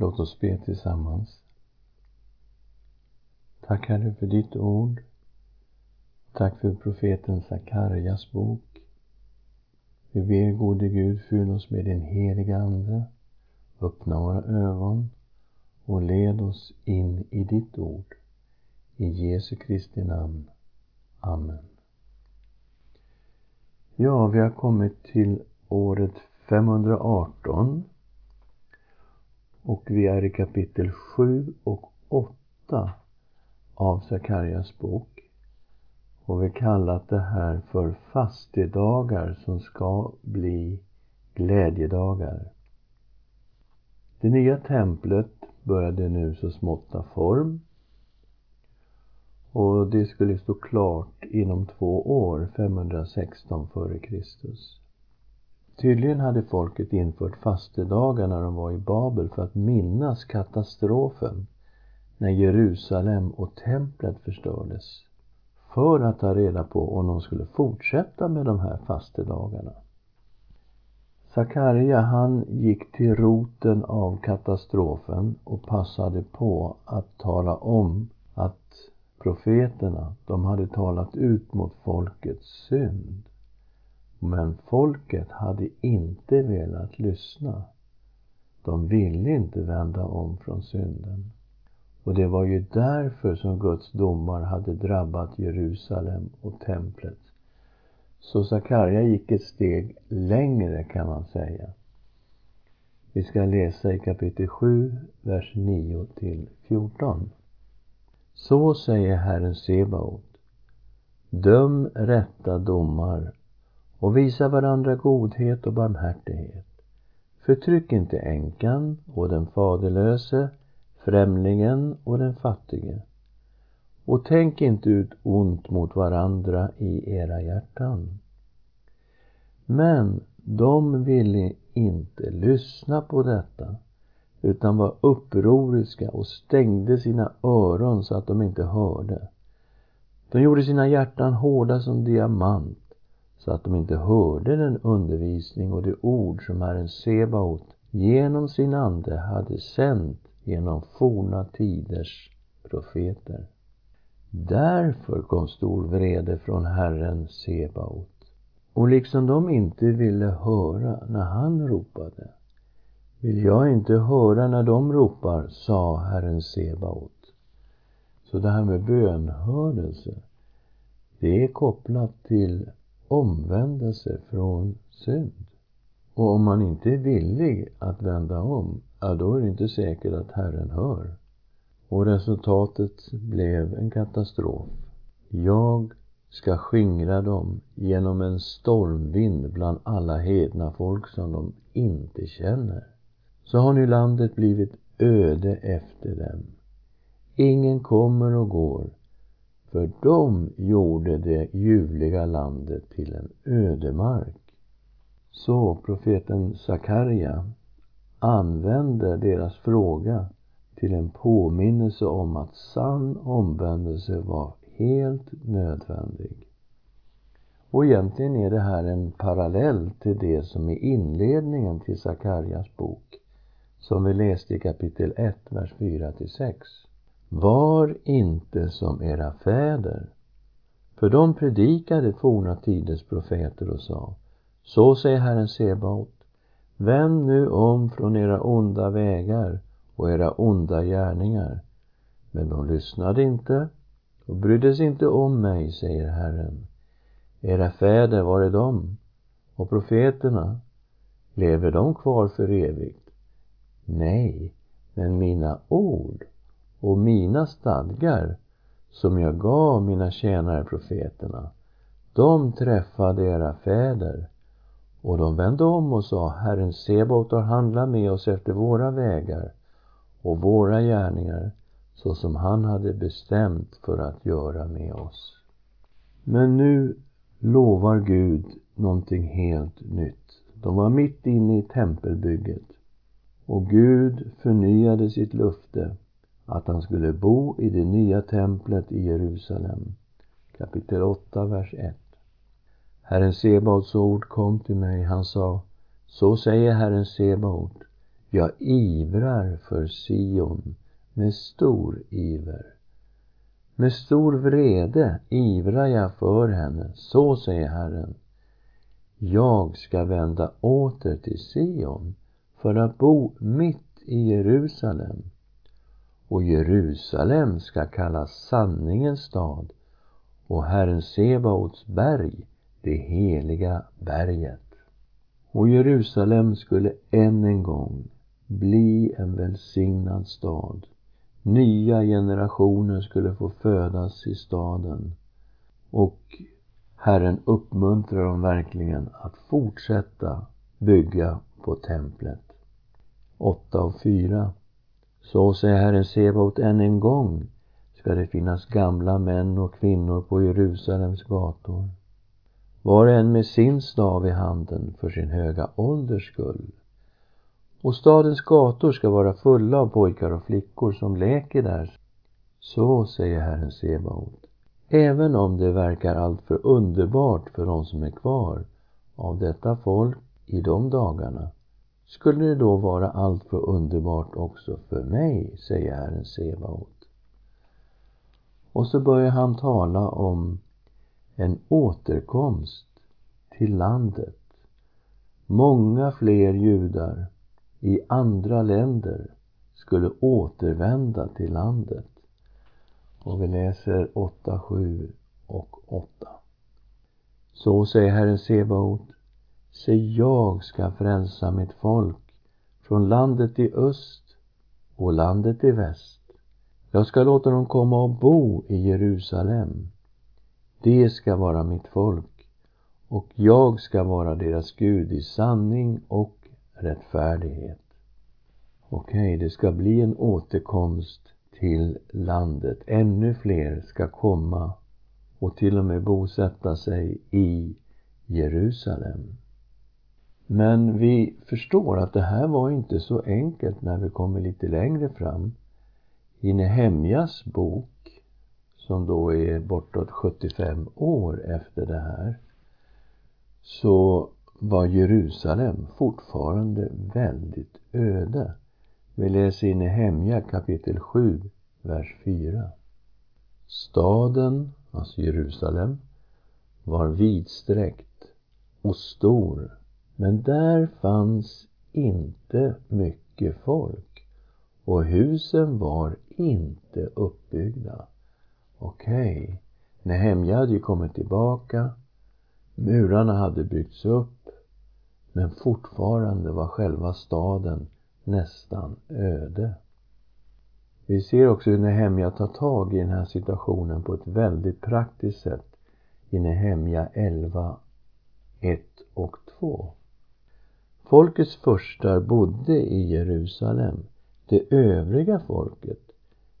Låt oss be tillsammans. Tack Herre för ditt ord. Tack för profeten Sakarjas bok. Vi ber gode Gud, fyll oss med din heliga Ande. Öppna våra ögon och led oss in i ditt ord. I Jesu Kristi namn. Amen. Ja, vi har kommit till året 518 och vi är i kapitel 7 och 8 av Sakarjas bok. Och vi kallat det här för fastedagar som ska bli glädjedagar. Det nya templet började nu så smått ta form. Och det skulle stå klart inom två år, 516 f.Kr. Tydligen hade folket infört fastedagar när de var i Babel för att minnas katastrofen när Jerusalem och templet förstördes. För att ta reda på om de skulle fortsätta med de här fastedagarna. Sakarja han gick till roten av katastrofen och passade på att tala om att profeterna, de hade talat ut mot folkets synd. Men folket hade inte velat lyssna. De ville inte vända om från synden. Och det var ju därför som Guds domar hade drabbat Jerusalem och templet. Så Sakarja gick ett steg längre kan man säga. Vi ska läsa i kapitel 7, vers 9 till 14. Så säger Herren Sebaot. Döm rätta domar och visa varandra godhet och barmhärtighet. Förtryck inte änkan och den faderlöse, främlingen och den fattige. Och tänk inte ut ont mot varandra i era hjärtan. Men de ville inte lyssna på detta utan var upproriska och stängde sina öron så att de inte hörde. De gjorde sina hjärtan hårda som diamant så att de inte hörde den undervisning och de ord som Herren Sebaot genom sin ande hade sänt genom forna tiders profeter. Därför kom stor vrede från Herren Sebaot. Och liksom de inte ville höra när han ropade, vill jag inte höra när de ropar, sa Herren Sebaot. Så det här med bönhörelse, det är kopplat till omvändelse från synd. Och om man inte är villig att vända om, ja då är det inte säkert att Herren hör. Och resultatet blev en katastrof. Jag ska skingra dem genom en stormvind bland alla hedna folk som de inte känner. Så har nu landet blivit öde efter dem. Ingen kommer och går, för de gjorde det ljuvliga landet till en ödemark. Så profeten Sakarja använder deras fråga till en påminnelse om att sann omvändelse var helt nödvändig. Och egentligen är det här en parallell till det som är inledningen till Sakarjas bok, som vi läste i kapitel 1, vers 4 till 6. Var inte som era fäder, för de predikade forna tiders profeter och sa, så säger Herren Sebaot, vänd nu om från era onda vägar och era onda gärningar. Men de lyssnade inte och brydde sig inte om mig, säger Herren. Era fäder, var är de? Och profeterna, lever de kvar för evigt? Nej, men mina ord och mina stadgar som jag gav mina tjänare profeterna, de träffade era fäder och de vände om och sa, Herren Sebaot har handlat med oss efter våra vägar och våra gärningar så som han hade bestämt för att göra med oss. Men nu lovar Gud någonting helt nytt. De var mitt inne i tempelbygget och Gud förnyade sitt löfte att han skulle bo i det nya templet i Jerusalem. Kapitel 8, vers 1. Herren Sebaots ord kom till mig. Han sa, så säger Herren Sebaot, Jag ivrar för Sion med stor iver. Med stor vrede ivrar jag för henne, så säger Herren. Jag ska vända åter till Sion för att bo mitt i Jerusalem. Och Jerusalem ska kallas sanningens stad och Herren Sebaots berg, det heliga berget. Och Jerusalem skulle än en gång bli en välsignad stad. Nya generationer skulle få födas i staden. Och Herren uppmuntrar dem verkligen att fortsätta bygga på templet. 8 och 4. Så säger Herren Sebaot än en gång ska det finnas gamla män och kvinnor på Jerusalems gator. Var och en med sin stav i handen för sin höga ålders skull. Och stadens gator ska vara fulla av pojkar och flickor som leker där. Så säger Herren Sebaot. Även om det verkar alltför underbart för de som är kvar av detta folk i de dagarna skulle det då vara alltför underbart också för mig, säger Herren Sebaot. Och så börjar han tala om en återkomst till landet. Många fler judar i andra länder skulle återvända till landet. Och vi läser 8, 7 och 8. Så säger Herren Sebaot. Se, jag ska frälsa mitt folk från landet i öst och landet i väst. Jag ska låta dem komma och bo i Jerusalem. Det ska vara mitt folk och jag ska vara deras Gud i sanning och rättfärdighet. Okej, okay, det ska bli en återkomst till landet. Ännu fler ska komma och till och med bosätta sig i Jerusalem. Men vi förstår att det här var inte så enkelt när vi kommer lite längre fram. I Nehemjas bok, som då är bortåt 75 år efter det här, så var Jerusalem fortfarande väldigt öde. Vi läser i Nehemja kapitel 7, vers 4. Staden, alltså Jerusalem, var vidsträckt och stor, men där fanns inte mycket folk och husen var inte uppbyggda. Okej, okay. Nehemja hade ju kommit tillbaka, murarna hade byggts upp, men fortfarande var själva staden nästan öde. Vi ser också hur Nehemja tar tag i den här situationen på ett väldigt praktiskt sätt i Nehemja 11, 1 och 2. Folkets förstar bodde i Jerusalem. Det övriga folket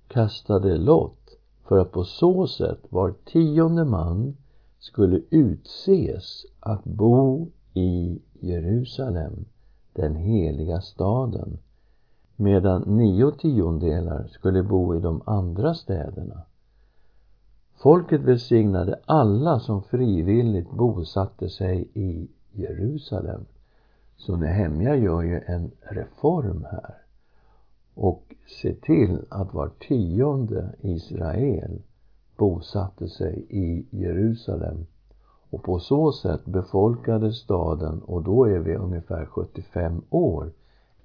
kastade lott för att på så sätt var tionde man skulle utses att bo i Jerusalem den heliga staden, medan nio tiondelar skulle bo i de andra städerna. Folket välsignade alla som frivilligt bosatte sig i Jerusalem. Så Nehemja gör ju en reform här och ser till att var tionde Israel bosatte sig i Jerusalem och på så sätt befolkade staden och då är vi ungefär 75 år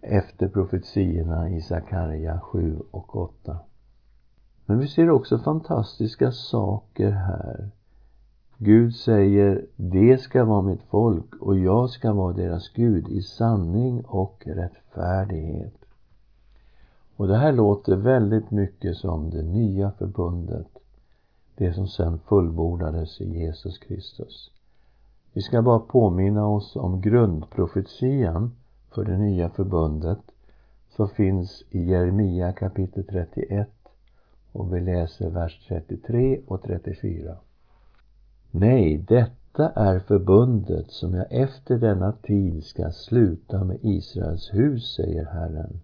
efter profetiorna i Sakarja 7 och 8. Men vi ser också fantastiska saker här. Gud säger, det ska vara mitt folk och jag ska vara deras Gud i sanning och rättfärdighet. Och det här låter väldigt mycket som det nya förbundet det som sedan fullbordades i Jesus Kristus. Vi ska bara påminna oss om grundprofetian för det nya förbundet som finns i Jeremia kapitel 31 och vi läser vers 33 och 34. Nej, detta är förbundet som jag efter denna tid ska sluta med Israels hus, säger Herren.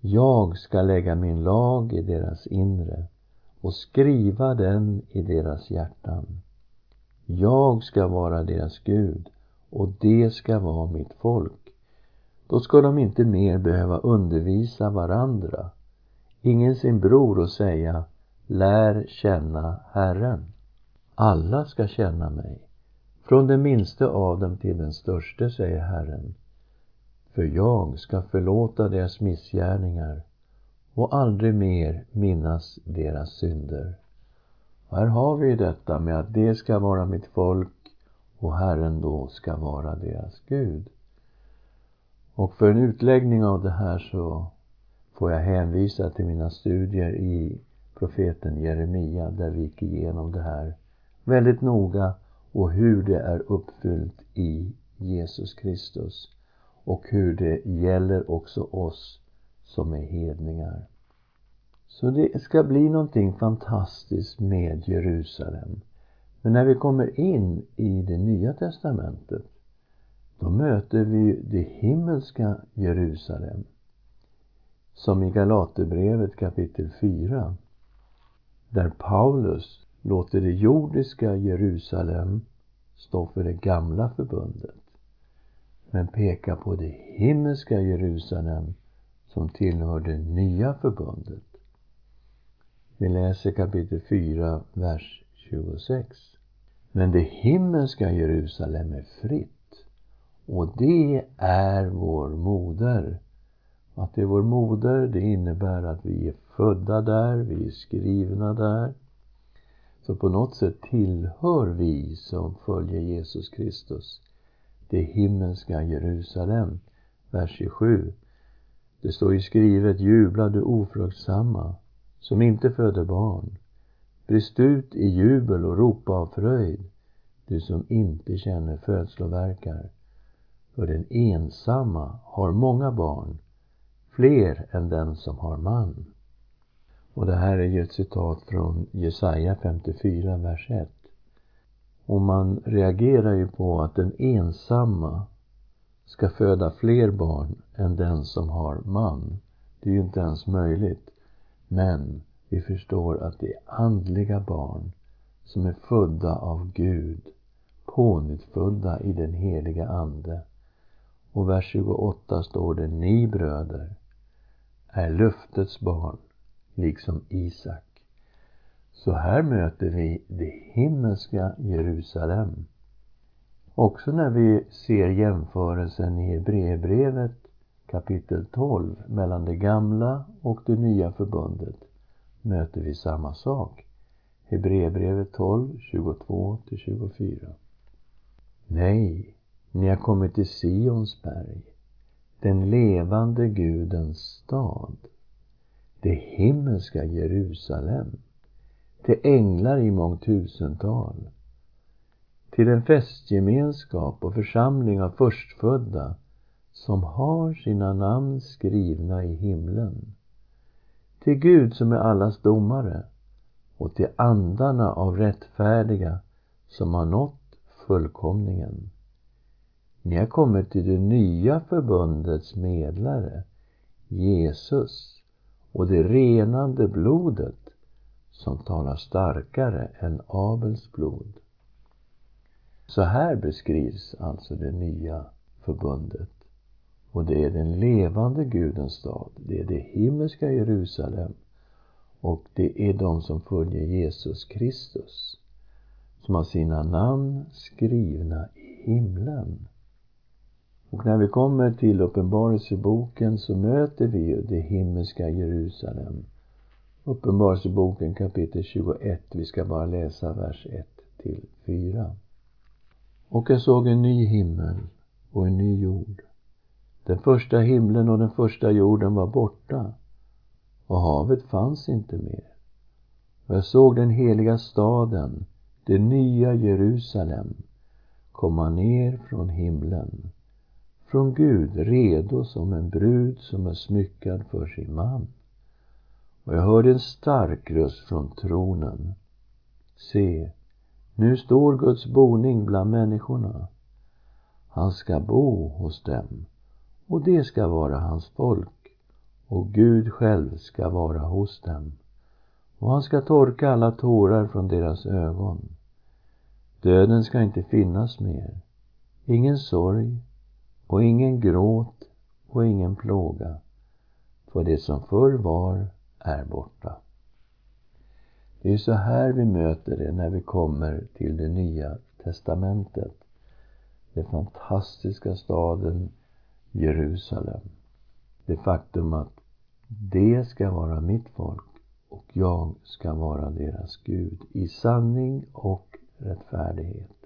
Jag ska lägga min lag i deras inre och skriva den i deras hjärtan. Jag ska vara deras Gud och det ska vara mitt folk. Då ska de inte mer behöva undervisa varandra, ingen sin bror och säga lär känna Herren. Alla ska känna mig, från den minste av dem till den störste, säger Herren. För jag ska förlåta deras missgärningar och aldrig mer minnas deras synder. Och här har vi detta med att det ska vara mitt folk och Herren då ska vara deras Gud. Och för en utläggning av det här så får jag hänvisa till mina studier i profeten Jeremia där vi gick igenom det här väldigt noga och hur det är uppfyllt i Jesus Kristus och hur det gäller också oss som är hedningar. Så det ska bli någonting fantastiskt med Jerusalem. Men när vi kommer in i det nya testamentet då möter vi det himmelska Jerusalem. Som i Galaterbrevet kapitel 4. Där Paulus låter det jordiska Jerusalem stå för det gamla förbundet. Men pekar på det himmelska Jerusalem som tillhör det nya förbundet. Vi läser kapitel 4, vers 26. Men det himmelska Jerusalem är fritt och det är vår moder. Att det är vår moder, det innebär att vi är födda där, vi är skrivna där. Så på något sätt tillhör vi som följer Jesus Kristus det himmelska Jerusalem. Vers 27. Det står ju skrivet, jubla du ofruktsamma, som inte föder barn. Brist ut i jubel och ropa av fröjd, du som inte känner födslovärkar. För den ensamma har många barn, fler än den som har man. Och det här är ju ett citat från Jesaja 54, vers 1. Och man reagerar ju på att den ensamma ska föda fler barn än den som har man. Det är ju inte ens möjligt. Men vi förstår att det är andliga barn som är födda av Gud, pånyttfödda i den heliga Ande. Och vers 28 står det, ni bröder är luftets barn, liksom Isak. Så här möter vi det himmelska Jerusalem. Också när vi ser jämförelsen i Hebreerbrevet kapitel 12 mellan det gamla och det nya förbundet möter vi samma sak. Hebreerbrevet 12, 22-24. Nej, ni har kommit till Sions berg, den levande Gudens stad, det himmelska Jerusalem, till änglar i mångtusental, till en festgemenskap och församling av förstfödda som har sina namn skrivna i himlen. Till Gud som är allas domare och till andarna av rättfärdiga som har nått fullkomningen. Ni har kommit till det nya förbundets medlare, Jesus och det renande blodet som talar starkare än Abels blod. Så här beskrivs alltså det nya förbundet. Och det är den levande Gudens stad. Det är det himmelska Jerusalem. Och det är de som följer Jesus Kristus. Som har sina namn skrivna i himlen. Och när vi kommer till Uppenbarelseboken så möter vi ju det himmelska Jerusalem. Uppenbarelseboken kapitel 21. Vi ska bara läsa vers 1 till 4. Och jag såg en ny himmel och en ny jord. Den första himlen och den första jorden var borta och havet fanns inte mer. Och jag såg den heliga staden, det nya Jerusalem, komma ner från himlen, från Gud, redo som en brud som är smyckad för sin man. Och jag hörde en stark röst från tronen. Se, nu står Guds boning bland människorna. Han ska bo hos dem och det ska vara hans folk och Gud själv ska vara hos dem och han ska torka alla tårar från deras ögon. Döden ska inte finnas mer, ingen sorg och ingen gråt och ingen plåga, för det som förr var är borta. Det är så här vi möter det när vi kommer till det nya testamentet. Den fantastiska staden Jerusalem. Det faktum att det ska vara mitt folk och jag ska vara deras Gud i sanning och rättfärdighet.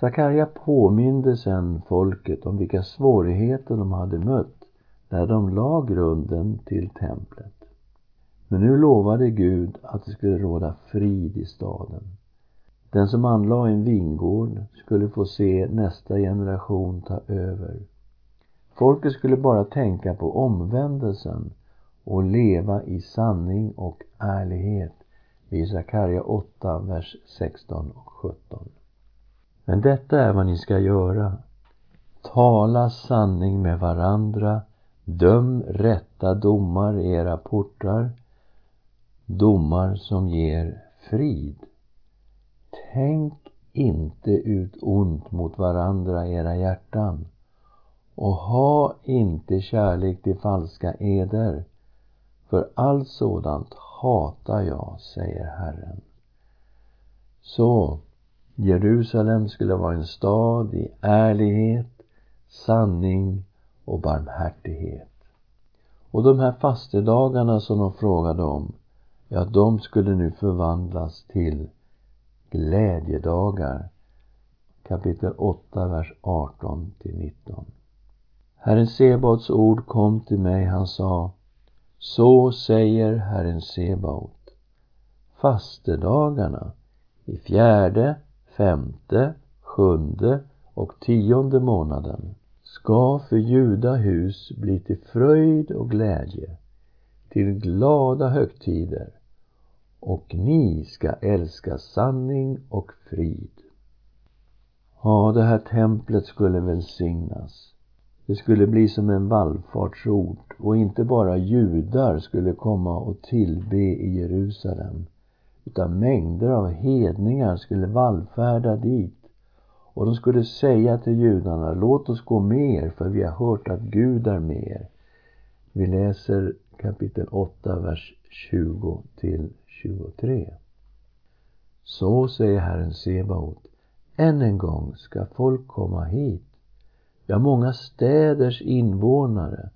Sakarja påminde sedan folket om vilka svårigheter de hade mött när de la grunden till templet. Men nu lovade Gud att det skulle råda frid i staden. Den som anlade en vingård skulle få se nästa generation ta över. Folket skulle bara tänka på omvändelsen och leva i sanning och ärlighet. I Sakarja 8, vers 16 och 17. Men detta är vad ni ska göra. Tala sanning med varandra. Döm rätta domar i era portar. Domar som ger frid. Tänk inte ut ont mot varandra i era hjärtan och ha inte kärlek till falska eder för allt sådant hatar jag, säger Herren. Så Jerusalem skulle vara en stad i ärlighet, sanning och barmhärtighet. Och de här fastedagarna som de frågade om, ja, de skulle nu förvandlas till glädjedagar. Kapitel 8, vers 18 till 19. Herren Sebaots ord kom till mig, han sa Så säger Herren Sebaot Fastedagarna i fjärde, femte, sjunde och tionde månaden ska för judahus bli till fröjd och glädje, till glada högtider och ni ska älska sanning och frid. Ja, det här templet skulle välsignas. Det skulle bli som en vallfartsort och inte bara judar skulle komma och tillbe i Jerusalem utan mängder av hedningar skulle vallfärda dit och de skulle säga till judarna låt oss gå med er för vi har hört att Gud är med er. Vi läser kapitel 8, vers 20 till 23. Så säger Herren Sebaot, än en gång ska folk komma hit ja, många städers invånare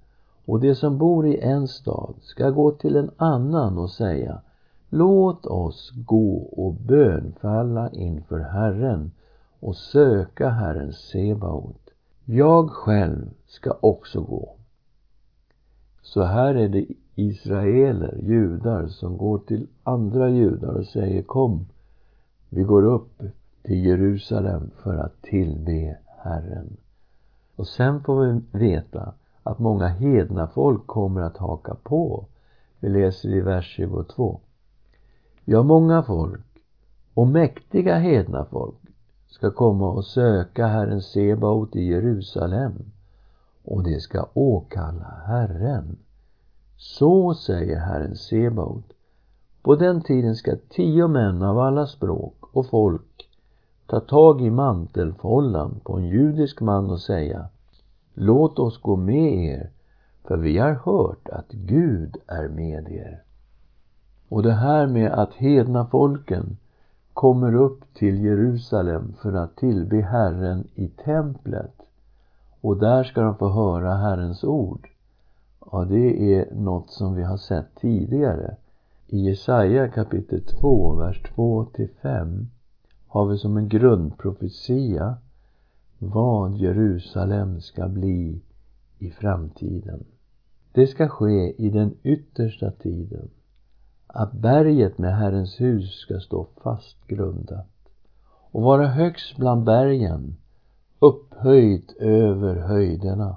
och de som bor i en stad ska gå till en annan och säga Låt oss gå och bönfalla inför Herren och söka Herren Sebaot. Jag själv ska också gå. Så här är det israeler, judar, som går till andra judar och säger Kom, vi går upp till Jerusalem för att tillbe Herren. Och sen får vi veta att många hedna folk kommer att haka på. Vi läser i vers 22. Ja, många folk och mäktiga hedna folk ska komma och söka Herren Sebaot i Jerusalem och det ska åkalla Herren. Så säger Herren Sebaot. På den tiden ska tio män av alla språk och folk ta tag i mantelfållan på en judisk man och säga Låt oss gå med er, för vi har hört att Gud är med er. Och det här med att hedna folken kommer upp till Jerusalem för att tillbe Herren i templet och där ska de få höra Herrens ord. Ja, det är något som vi har sett tidigare. I Jesaja kapitel 2, vers 2 till 5 har vi som en grundprofetia vad Jerusalem ska bli i framtiden. Det ska ske i den yttersta tiden att berget med Herrens hus ska stå fast grundat och vara högst bland bergen, upphöjt över höjderna.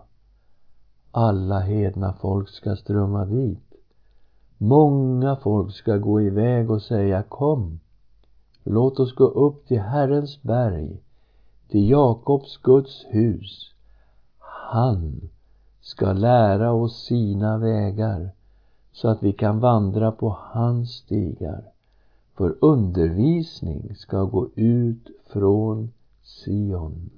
Alla hedna folk ska strömma dit. Många folk ska gå iväg och säga Kom, låt oss gå upp till Herrens berg, till Jakobs Guds hus. Han ska lära oss sina vägar så att vi kan vandra på hans stigar. För undervisning ska gå ut från Sion.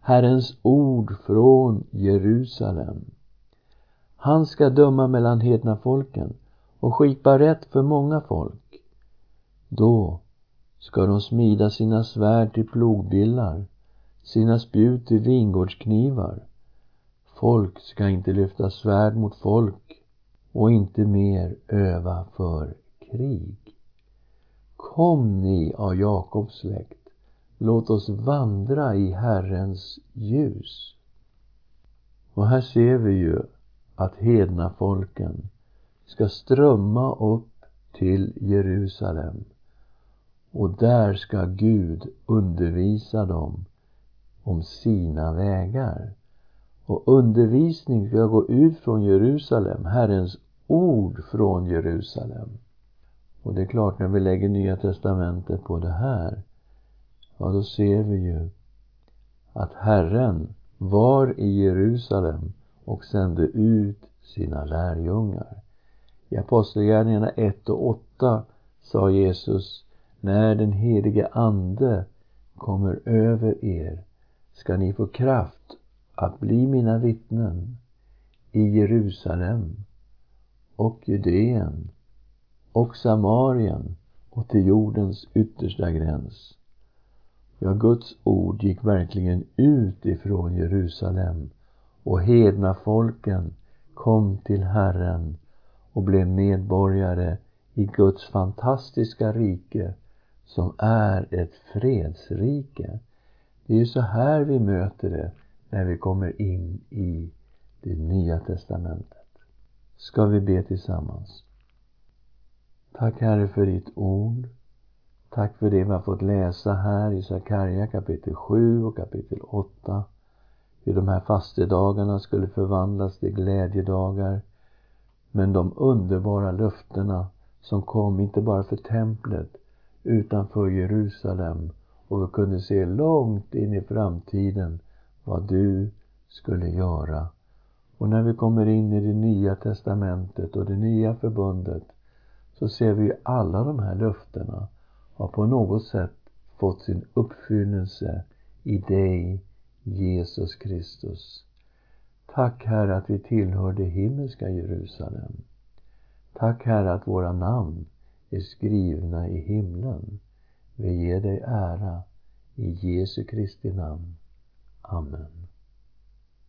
Herrens ord från Jerusalem. Han ska döma mellan hedna folken och skipa rätt för många folk. Då ska de smida sina svärd till plogbillar, sina spjut till vingårdsknivar. Folk ska inte lyfta svärd mot folk och inte mer öva för krig. Kom ni av Jakobs släkt, låt oss vandra i Herrens ljus. Och här ser vi ju att hedna folken ska strömma upp till Jerusalem och där ska Gud undervisa dem om sina vägar. Och undervisning ska gå ut från Jerusalem, Herrens ord från Jerusalem. Och det är klart, när vi lägger Nya Testamentet på det här, ja då ser vi ju att Herren var i Jerusalem och sände ut sina lärjungar. I Apostlagärningarna 1 och 8 sa Jesus, när den helige Ande kommer över er ska ni få kraft att bli mina vittnen i Jerusalem och Judeen och Samarien och till jordens yttersta gräns. Ja, Guds ord gick verkligen ut ifrån Jerusalem och hedna folken kom till Herren och blev medborgare i Guds fantastiska rike som är ett fredsrike. Det är ju så här vi möter det när vi kommer in i det nya testamentet. Ska vi be tillsammans? Tack Herre för ditt ord. Tack för det vi har fått läsa här i Sakarja kapitel 7 och kapitel 8. Hur de här fastedagarna skulle förvandlas till glädjedagar. Men de underbara löftena som kom, inte bara för templet, utan för Jerusalem och vi kunde se långt in i framtiden vad du skulle göra. Och när vi kommer in i det nya testamentet och det nya förbundet så ser vi alla de här löftena har på något sätt fått sin uppfyllelse i dig, Jesus Kristus. Tack Herre att vi tillhör det himmelska Jerusalem. Tack Herre att våra namn är skrivna i himlen. Vi ger dig ära i Jesu Kristi namn. Amen.